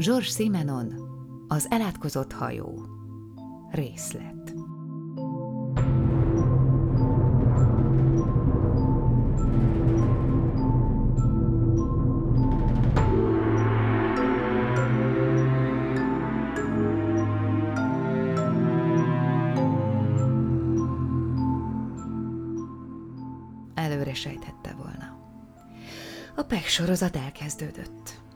George Simenon, az elátkozott hajó. Részlet. Előre sejthette volna. A PEC sorozat elkezdődött.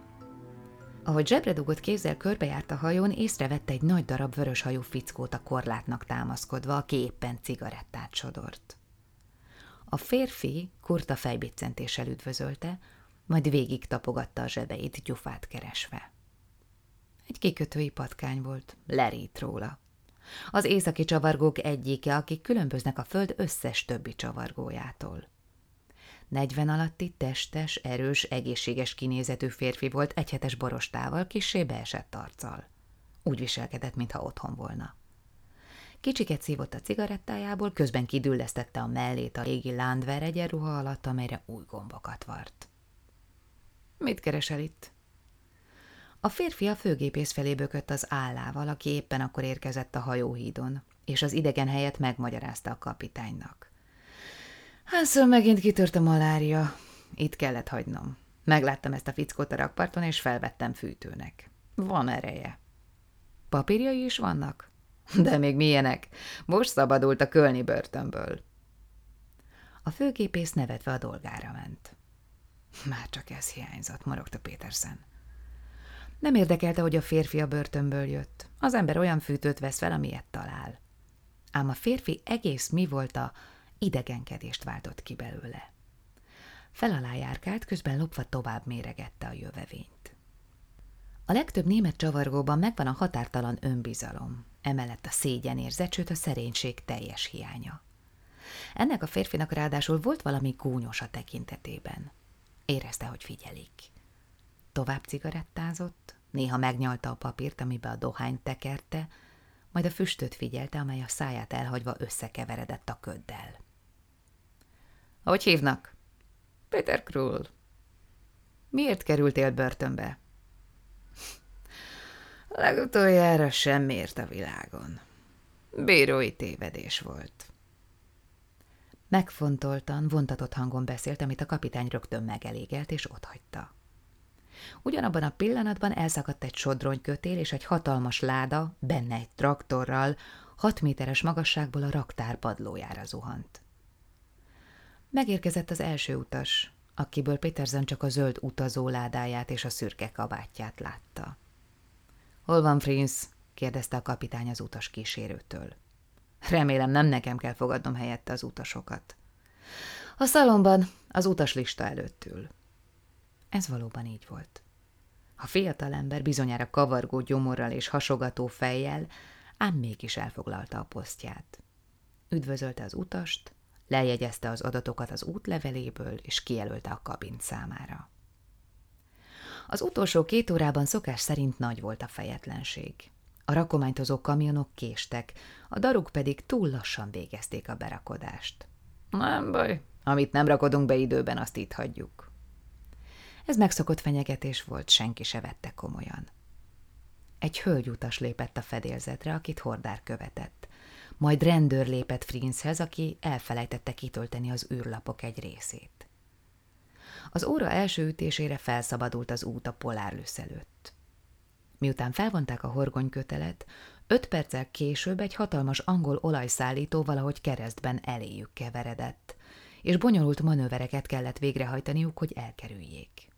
Ahogy zsebre dugott kézzel körbejárt a hajón, észrevette egy nagy darab vöröshajú fickót a korlátnak támaszkodva, aki éppen cigarettát sodort. A férfi kurta fejbiccentéssel üdvözölte, majd végig tapogatta a zsebeit gyufát keresve. Egy kikötői patkány volt, lerít róla. Az északi csavargók egyike, akik különböznek a föld összes többi csavargójától. 40 alatti, testes, erős, egészséges kinézetű férfi volt egyhetes borostával, kissé beesett arccal. Úgy viselkedett, mintha otthon volna. Kicsiket szívott a cigarettájából, közben kidüllesztette a mellét a régi Landver egyenruha alatt, amelyre új gombokat vart. Mit keresel itt? A férfi a főgépész felé bökött az állával, aki éppen akkor érkezett a hajóhídon, és az idegen helyet megmagyarázta a kapitánynak. Hányszor megint kitört a malária. Itt kellett hagynom. Megláttam ezt a fickót a rakparton, és felvettem fűtőnek. Van ereje. Papírjai is vannak? De még milyenek? Most szabadult a kölni börtönből. A főképész nevetve a dolgára ment. Már csak ez hiányzott, morogta Pétersen. Nem érdekelte, hogy a férfi a börtönből jött. Az ember olyan fűtőt vesz fel, amilyet talál. Ám a férfi egész mi volt a idegenkedést váltott ki belőle. Fel alá járkált, közben lopva tovább méregette a jövevényt. A legtöbb német csavargóban megvan a határtalan önbizalom, emellett a szégyenérzet, sőt a szerénység teljes hiánya. Ennek a férfinak ráadásul volt valami gúnyos a tekintetében. Érezte, hogy figyelik. Tovább cigarettázott, néha megnyalta a papírt, amibe a dohányt tekerte, majd a füstöt figyelte, amely a száját elhagyva összekeveredett a köddel. Hogy hívnak? Peter Krull. Miért kerültél börtönbe? Legutoljára semmiért a világon. Bírói tévedés volt. Megfontoltan, vontatott hangon beszélt, amit a kapitány rögtön megelégelt, és otthagyta. Ugyanabban a pillanatban elszakadt egy sodronykötél és egy hatalmas láda, benne egy traktorral, hat méteres magasságból a raktár padlójára zuhant. Megérkezett az első utas, akiből Peterson csak a zöld utazó ládáját és a szürke kabátját látta. – Hol van Prince? – kérdezte a kapitány az utas kísérőtől. – Remélem nem nekem kell fogadnom helyette az utasokat. – A szalomban, az utaslista előtt ül. Ez valóban így volt. A fiatalember bizonyára kavargó gyomorral és hasogató fejjel, ám mégis elfoglalta a posztját. Üdvözölte az utast, Lejegyezte az adatokat az útleveléből, és kijelölte a kabint számára. Az utolsó két órában szokás szerint nagy volt a fejetlenség. A rakománytozó kamionok késtek, a daruk pedig túl lassan végezték a berakodást. Nem baj, amit nem rakodunk be időben, azt itt hagyjuk. Ez megszokott fenyegetés volt, senki se vette komolyan. Egy hölgyutas lépett a fedélzetre, akit hordár követett majd rendőr lépett Frinchez, aki elfelejtette kitölteni az űrlapok egy részét. Az óra első ütésére felszabadult az út a polárlősz előtt. Miután felvonták a horgonykötelet, öt perccel később egy hatalmas angol olajszállító valahogy keresztben eléjük keveredett, és bonyolult manővereket kellett végrehajtaniuk, hogy elkerüljék.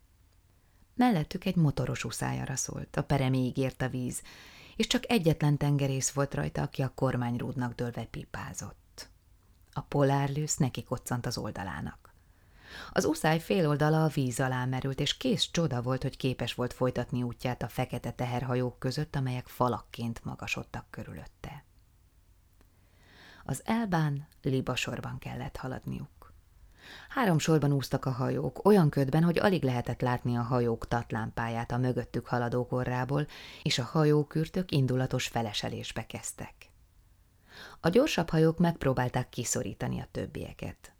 Mellettük egy motoros uszájára szólt, a peremig ért a víz, és csak egyetlen tengerész volt rajta, aki a kormányrúdnak dőlve pipázott. A polárlősz neki koccant az oldalának. Az uszály fél oldala a víz alá merült, és kész csoda volt, hogy képes volt folytatni útját a fekete teherhajók között, amelyek falakként magasodtak körülötte. Az elbán libasorban kellett haladniuk. Három sorban úsztak a hajók, olyan ködben, hogy alig lehetett látni a hajók tatlámpáját a mögöttük haladó korrából, és a hajókürtök indulatos feleselésbe kezdtek. A gyorsabb hajók megpróbálták kiszorítani a többieket.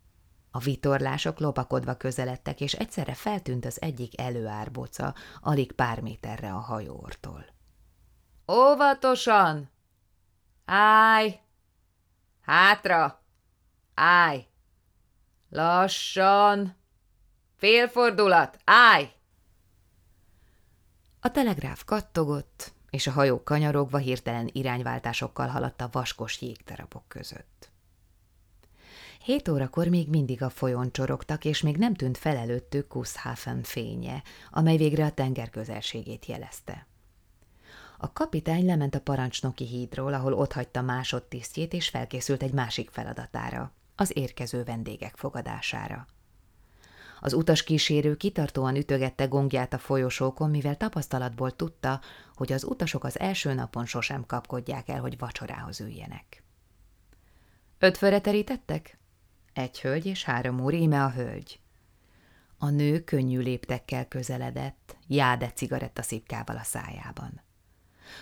A vitorlások lopakodva közeledtek, és egyszerre feltűnt az egyik előárboca, alig pár méterre a hajóortól. – Óvatosan! Állj! Hátra! Állj! Lassan! Félfordulat! Állj! A telegráf kattogott, és a hajó kanyarogva hirtelen irányváltásokkal haladt a vaskos jégdarabok között. Hét órakor még mindig a folyón csorogtak, és még nem tűnt fel előttük Kuszháfen fénye, amely végre a tenger közelségét jelezte. A kapitány lement a parancsnoki hídról, ahol otthagyta másodtisztjét, és felkészült egy másik feladatára, az érkező vendégek fogadására. Az utas kísérő kitartóan ütögette gongját a folyosókon, mivel tapasztalatból tudta, hogy az utasok az első napon sosem kapkodják el, hogy vacsorához üljenek. Öt főre terítettek? Egy hölgy és három úr, íme a hölgy. A nő könnyű léptekkel közeledett, jáde cigaretta szipkával a szájában.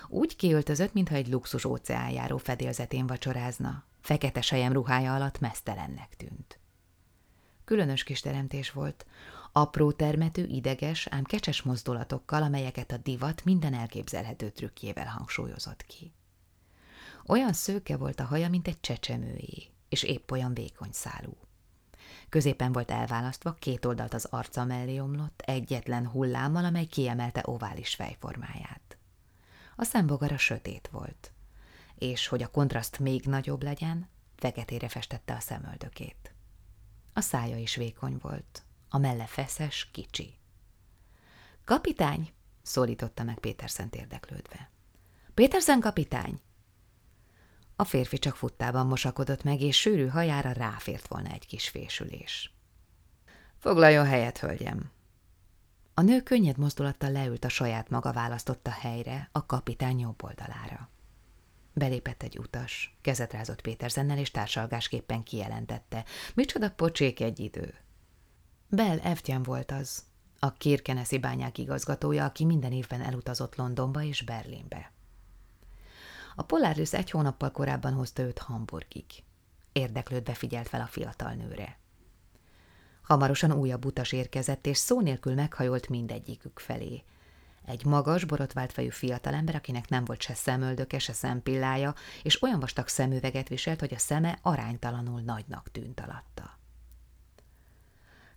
Úgy kiöltözött, mintha egy luxus óceánjáró fedélzetén vacsorázna. Fekete sejem ruhája alatt mesztelennek tűnt. Különös kis teremtés volt, apró termetű, ideges, ám kecses mozdulatokkal, amelyeket a divat minden elképzelhető trükkjével hangsúlyozott ki. Olyan szőke volt a haja, mint egy csecsemőjé, és épp olyan vékony szálú. Középen volt elválasztva, két oldalt az arca mellé omlott, egyetlen hullámmal, amely kiemelte ovális fejformáját. A szembogara sötét volt, és, hogy a kontraszt még nagyobb legyen, feketére festette a szemöldökét. A szája is vékony volt, a melle feszes, kicsi. Kapitány! szólította meg Péterszent érdeklődve. Péterszen kapitány! A férfi csak futtában mosakodott meg, és sűrű hajára ráfért volna egy kis fésülés. Foglaljon helyet, hölgyem! A nő könnyed mozdulattal leült a saját maga választotta helyre, a kapitány jobb oldalára. Belépett egy utas, kezet rázott Péterzennel, és társalgásképpen kijelentette. Micsoda pocsék egy idő. Bell Eftyen volt az, a Kirkeneszi bányák igazgatója, aki minden évben elutazott Londonba és Berlinbe. A Polaris egy hónappal korábban hozta őt Hamburgig. Érdeklődve figyelt fel a fiatal nőre. Hamarosan újabb utas érkezett, és szó nélkül meghajolt mindegyikük felé. Egy magas, borotvált fejű fiatalember, akinek nem volt se szemöldöke, se szempillája, és olyan vastag szemüveget viselt, hogy a szeme aránytalanul nagynak tűnt alatta.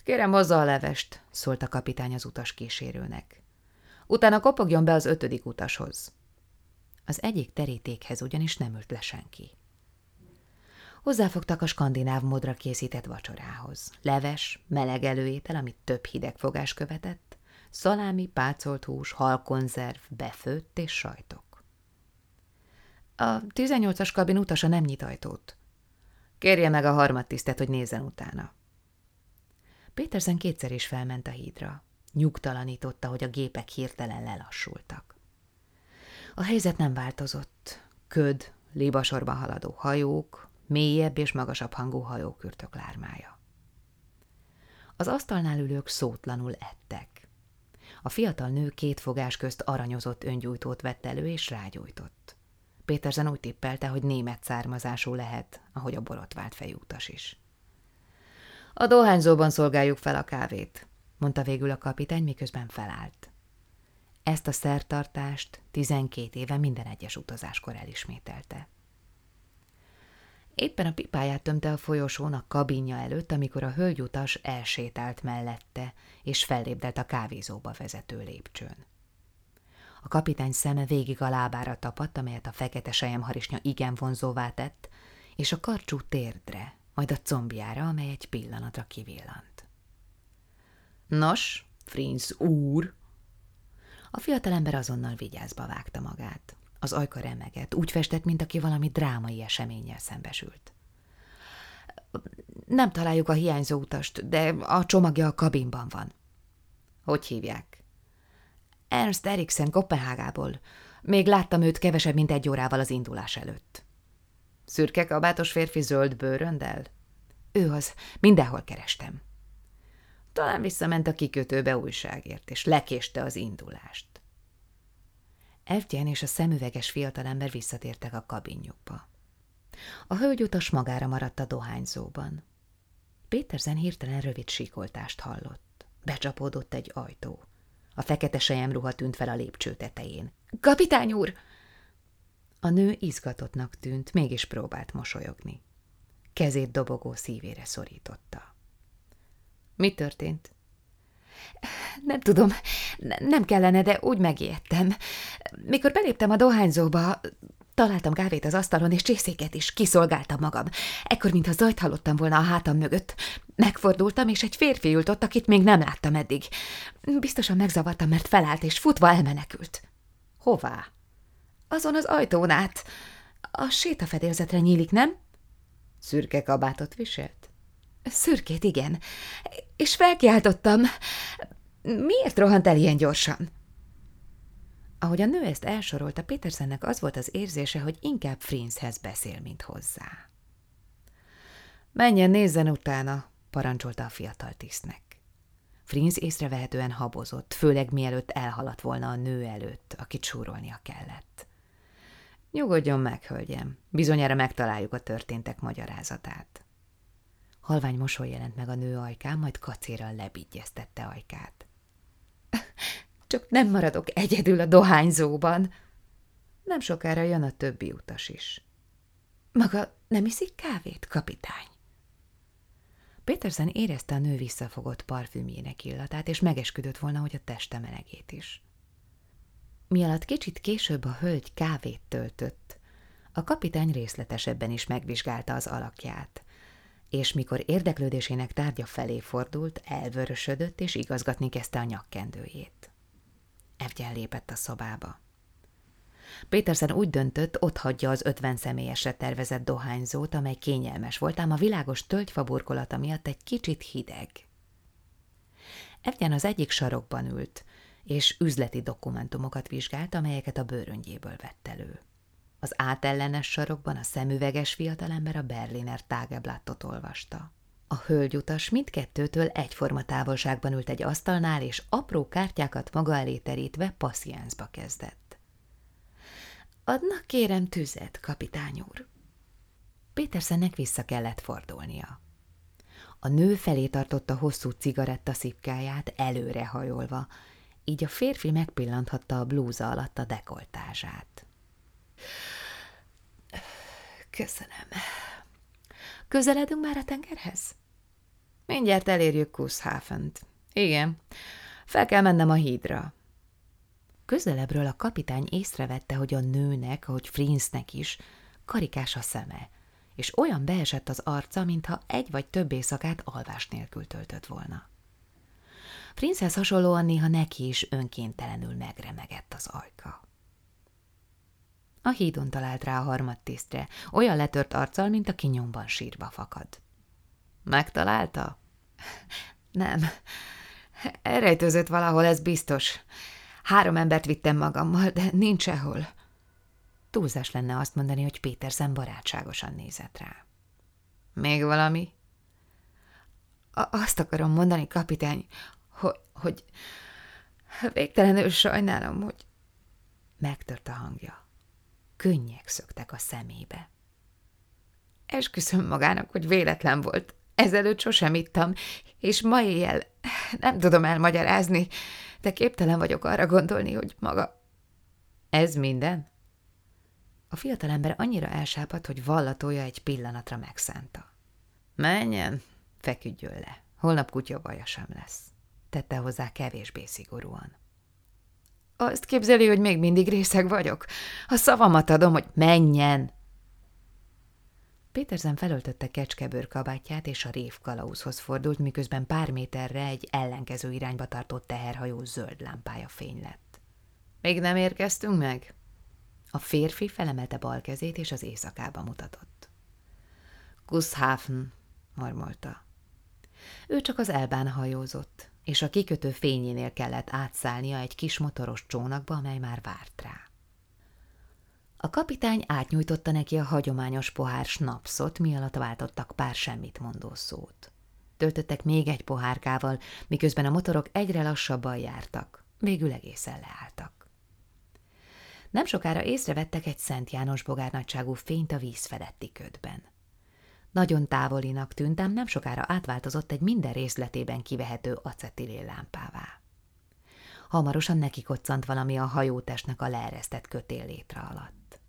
Kérem, hozza a levest, szólt a kapitány az utas kísérőnek. Utána kopogjon be az ötödik utashoz. Az egyik terítékhez ugyanis nem ült le senki. Hozzáfogtak a skandináv modra készített vacsorához. Leves, meleg előétel, amit több hideg fogás követett, szalámi, pácolt hús, halkonzerv, befőtt és sajtok. A 18-as kabin utasa nem nyit ajtót. Kérje meg a harmadtisztet, hogy nézzen utána. Péterzen kétszer is felment a hídra. Nyugtalanította, hogy a gépek hirtelen lelassultak. A helyzet nem változott. Köd, lébasorban haladó hajók, mélyebb és magasabb hangú hajókürtök lármája. Az asztalnál ülők szótlanul ettek. A fiatal nő két fogás közt aranyozott öngyújtót vett elő és rágyújtott. Péterzen úgy tippelte, hogy német származású lehet, ahogy a borotvált fejű utas is. A dohányzóban szolgáljuk fel a kávét, mondta végül a kapitány, miközben felállt. Ezt a szertartást 12 éve minden egyes utazáskor elismételte. Éppen a pipáját tömte a folyosón a kabinja előtt, amikor a hölgyutas elsétált mellette, és fellépdelt a kávézóba vezető lépcsőn. A kapitány szeme végig a lábára tapadt, amelyet a fekete sejemharisnya igen vonzóvá tett, és a karcsú térdre, majd a combjára, amely egy pillanatra kivillant. Nos, Frinz úr, a fiatalember azonnal vigyázba vágta magát. Az ajka remegett, úgy festett, mint aki valami drámai eseménnyel szembesült. Nem találjuk a hiányzó utast, de a csomagja a kabinban van. Hogy hívják? Ernst Eriksen Kopenhágából. Még láttam őt kevesebb, mint egy órával az indulás előtt. Szürke kabátos férfi zöld bőröndel? Ő az, mindenhol kerestem. Talán visszament a kikötőbe újságért, és lekéste az indulást. Evgyen és a szemüveges fiatalember visszatértek a kabinjukba. A hölgyutas magára maradt a dohányzóban. Péterzen hirtelen rövid síkoltást hallott. Becsapódott egy ajtó. A fekete sejemruha tűnt fel a lépcső tetején. – Kapitány úr! A nő izgatottnak tűnt, mégis próbált mosolyogni. Kezét dobogó szívére szorította. – Mi történt? Nem tudom, nem kellene, de úgy megijedtem. Mikor beléptem a dohányzóba, találtam kávét az asztalon, és csészéket is, kiszolgáltam magam. Ekkor, mintha zajt hallottam volna a hátam mögött. Megfordultam, és egy férfi ült ott, akit még nem láttam eddig. Biztosan megzavartam, mert felállt, és futva elmenekült. Hová? Azon az ajtón át. A sétafedélzetre nyílik, nem? Szürke kabátot viselt? Szürkét, igen. És felkiáltottam. Miért rohant el ilyen gyorsan? Ahogy a nő ezt elsorolta, Petersennek az volt az érzése, hogy inkább Frinshez beszél, mint hozzá. Menjen, nézzen utána, parancsolta a fiatal tisztnek. Frinz észrevehetően habozott, főleg mielőtt elhaladt volna a nő előtt, akit súrolnia kellett. Nyugodjon meg, hölgyem, bizonyára megtaláljuk a történtek magyarázatát. Halvány mosoly jelent meg a nő ajkán, majd kacérral lebigyeztette ajkát. Csak nem maradok egyedül a dohányzóban. Nem sokára jön a többi utas is. Maga nem iszik kávét, kapitány? Petersen érezte a nő visszafogott parfümjének illatát, és megesküdött volna, hogy a teste melegét is. Mi alatt kicsit később a hölgy kávét töltött, a kapitány részletesebben is megvizsgálta az alakját, és mikor érdeklődésének tárgya felé fordult, elvörösödött, és igazgatni kezdte a nyakkendőjét. Evgyen lépett a szobába. Pétersen úgy döntött, ott hagyja az ötven személyesre tervezett dohányzót, amely kényelmes volt, ám a világos tölgyfa burkolata miatt egy kicsit hideg. Evgyen az egyik sarokban ült, és üzleti dokumentumokat vizsgált, amelyeket a bőröngyéből vett elő. Az átellenes sarokban a szemüveges fiatalember a Berliner Tageblattot olvasta. A hölgyutas mindkettőtől egyforma távolságban ült egy asztalnál, és apró kártyákat maga elé terítve passziánzba kezdett. Adnak kérem tüzet, kapitány úr. Péterszennek vissza kellett fordulnia. A nő felé tartotta hosszú cigaretta szipkáját előrehajolva, így a férfi megpillanthatta a blúza alatt a dekoltázsát. Köszönöm. Közeledünk már a tengerhez? Mindjárt elérjük Kuszháfent. Igen, fel kell mennem a hídra. Közelebbről a kapitány észrevette, hogy a nőnek, ahogy Frinsnek is, karikás a szeme, és olyan beesett az arca, mintha egy vagy több éjszakát alvás nélkül töltött volna. Princesz hasonlóan néha neki is önkéntelenül megremegett az ajka. A hídon talált rá a harmadtisztre, olyan letört arccal, mint a kinyomban sírva fakad. Megtalálta? Nem. Elrejtőzött valahol, ez biztos. Három embert vittem magammal, de nincs sehol. Túlzás lenne azt mondani, hogy Pétersen barátságosan nézett rá. Még valami? A- azt akarom mondani, kapitány, hogy, hogy végtelenül sajnálom, hogy megtört a hangja. Könnyek szöktek a szemébe. Esküszöm magának, hogy véletlen volt. Ezelőtt sosem ittam, és ma éjjel nem tudom elmagyarázni, de képtelen vagyok arra gondolni, hogy maga... Ez minden? A fiatalember annyira elsápadt, hogy vallatója egy pillanatra megszánta. Menjen, feküdjön le, holnap kutya baja sem lesz, tette hozzá kevésbé szigorúan. Azt képzeli, hogy még mindig részeg vagyok. A szavamat adom, hogy menjen. Péterzen felöltötte kecskebőr kabátját, és a rév kalauzhoz fordult, miközben pár méterre egy ellenkező irányba tartott teherhajó zöld lámpája fény lett. Még nem érkeztünk meg? A férfi felemelte bal kezét, és az éjszakába mutatott. Kuszháfen, marmolta. Ő csak az elbán hajózott, és a kikötő fényénél kellett átszállnia egy kis motoros csónakba, amely már várt rá. A kapitány átnyújtotta neki a hagyományos pohár snapszot, mi alatt váltottak pár semmit mondó szót. Töltöttek még egy pohárkával, miközben a motorok egyre lassabban jártak, végül egészen leálltak. Nem sokára észrevettek egy Szent János bogárnagyságú fényt a víz feletti ködben. Nagyon távolinak tűnt, ám nem sokára átváltozott egy minden részletében kivehető acetilén lámpává. Hamarosan neki koccant valami a hajótestnek a leeresztett kötél létre alatt.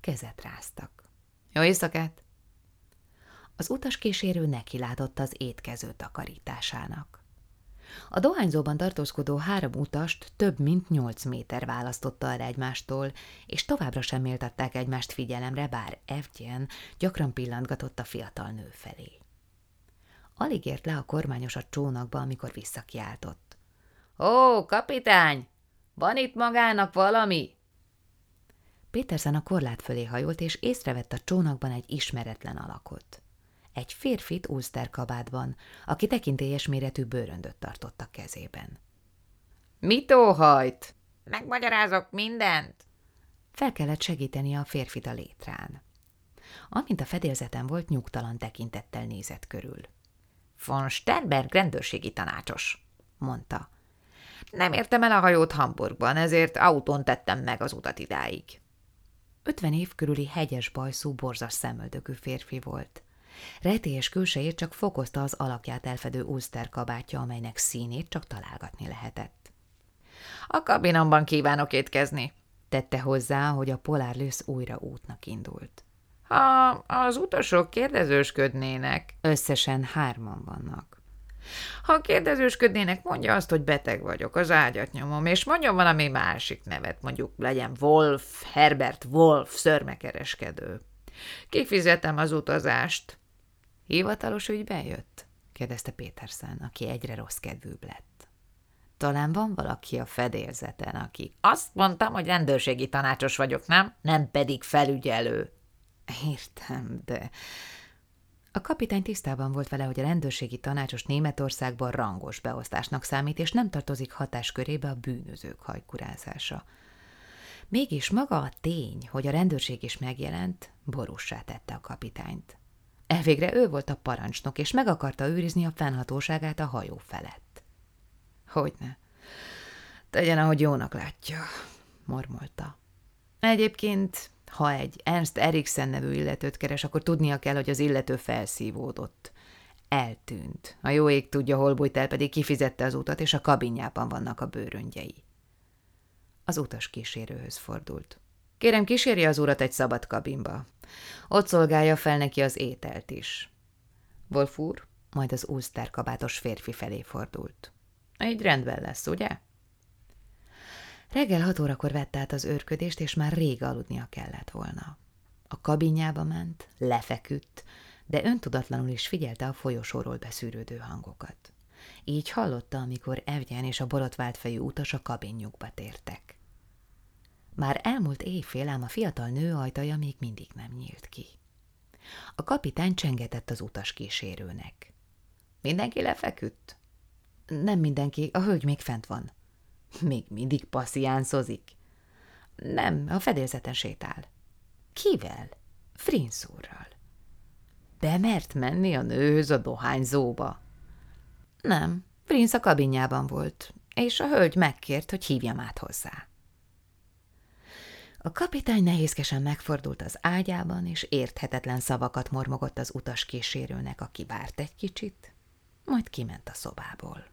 Kezet ráztak. Jó éjszakát! Az utaskísérő neki látott az étkező takarításának. A dohányzóban tartózkodó három utast több mint nyolc méter választotta el egymástól, és továbbra sem méltatták egymást figyelemre, bár Evgyen gyakran pillantgatott a fiatal nő felé. Alig ért le a kormányos a csónakba, amikor visszakiáltott. – Ó, kapitány! Van itt magának valami? Pétersen a korlát fölé hajolt, és észrevett a csónakban egy ismeretlen alakot egy férfit úszter kabátban, aki tekintélyes méretű bőröndöt tartott a kezében. – Mit óhajt? – Megmagyarázok mindent! Fel kellett segíteni a férfit a létrán. Amint a fedélzeten volt, nyugtalan tekintettel nézett körül. – Von Sternberg rendőrségi tanácsos – mondta. – Nem értem el a hajót Hamburgban, ezért autón tettem meg az utat idáig. Ötven év körüli hegyes bajszú, borzas szemöldökű férfi volt – Rejtélyes külsejét csak fokozta az alakját elfedő úszter kabátja, amelynek színét csak találgatni lehetett. A kabinomban kívánok étkezni, tette hozzá, hogy a polárlősz újra útnak indult. Ha az utasok kérdezősködnének, összesen hárman vannak. Ha kérdezősködnének, mondja azt, hogy beteg vagyok, az ágyat nyomom, és mondjon valami másik nevet, mondjuk legyen Wolf, Herbert Wolf, szörmekereskedő. Kifizetem az utazást, Hivatalos ügy bejött? kérdezte Péterszen, aki egyre rossz kedvűbb lett. Talán van valaki a fedélzeten, aki... Azt mondtam, hogy rendőrségi tanácsos vagyok, nem? Nem pedig felügyelő. Értem, de... A kapitány tisztában volt vele, hogy a rendőrségi tanácsos Németországban rangos beosztásnak számít, és nem tartozik hatáskörébe a bűnözők hajkurázása. Mégis maga a tény, hogy a rendőrség is megjelent, borussá tette a kapitányt. Elvégre ő volt a parancsnok, és meg akarta őrizni a fennhatóságát a hajó felett. Hogyne. Tegyen, ahogy jónak látja, mormolta. Egyébként, ha egy Ernst Eriksen nevű illetőt keres, akkor tudnia kell, hogy az illető felszívódott. Eltűnt. A jó ég tudja, hol bújt el, pedig kifizette az utat, és a kabinjában vannak a bőröngyei. Az utas kísérőhöz fordult. Kérem, kísérje az urat egy szabad kabinba. Ott szolgálja fel neki az ételt is. Wolf úr, majd az úsztárkabátos férfi felé fordult. Így rendben lesz, ugye? Reggel hat órakor vett át az őrködést, és már rég aludnia kellett volna. A kabinjába ment, lefeküdt, de öntudatlanul is figyelte a folyosóról beszűrődő hangokat. Így hallotta, amikor Evgyen és a borotvált fejű utas a kabinjukba tértek. Már elmúlt éjfél, ám a fiatal nő ajtaja még mindig nem nyílt ki. A kapitány csengetett az utas kísérőnek. Mindenki lefeküdt? Nem mindenki, a hölgy még fent van. Még mindig passziánszozik? Nem, a fedélzeten sétál. Kivel? Frinsz úrral. Bemert menni a nőhöz a dohányzóba? Nem, Prince a kabinjában volt, és a hölgy megkért, hogy hívjam át hozzá. A kapitány nehézkesen megfordult az ágyában, és érthetetlen szavakat mormogott az utas kísérőnek, aki várt egy kicsit, majd kiment a szobából.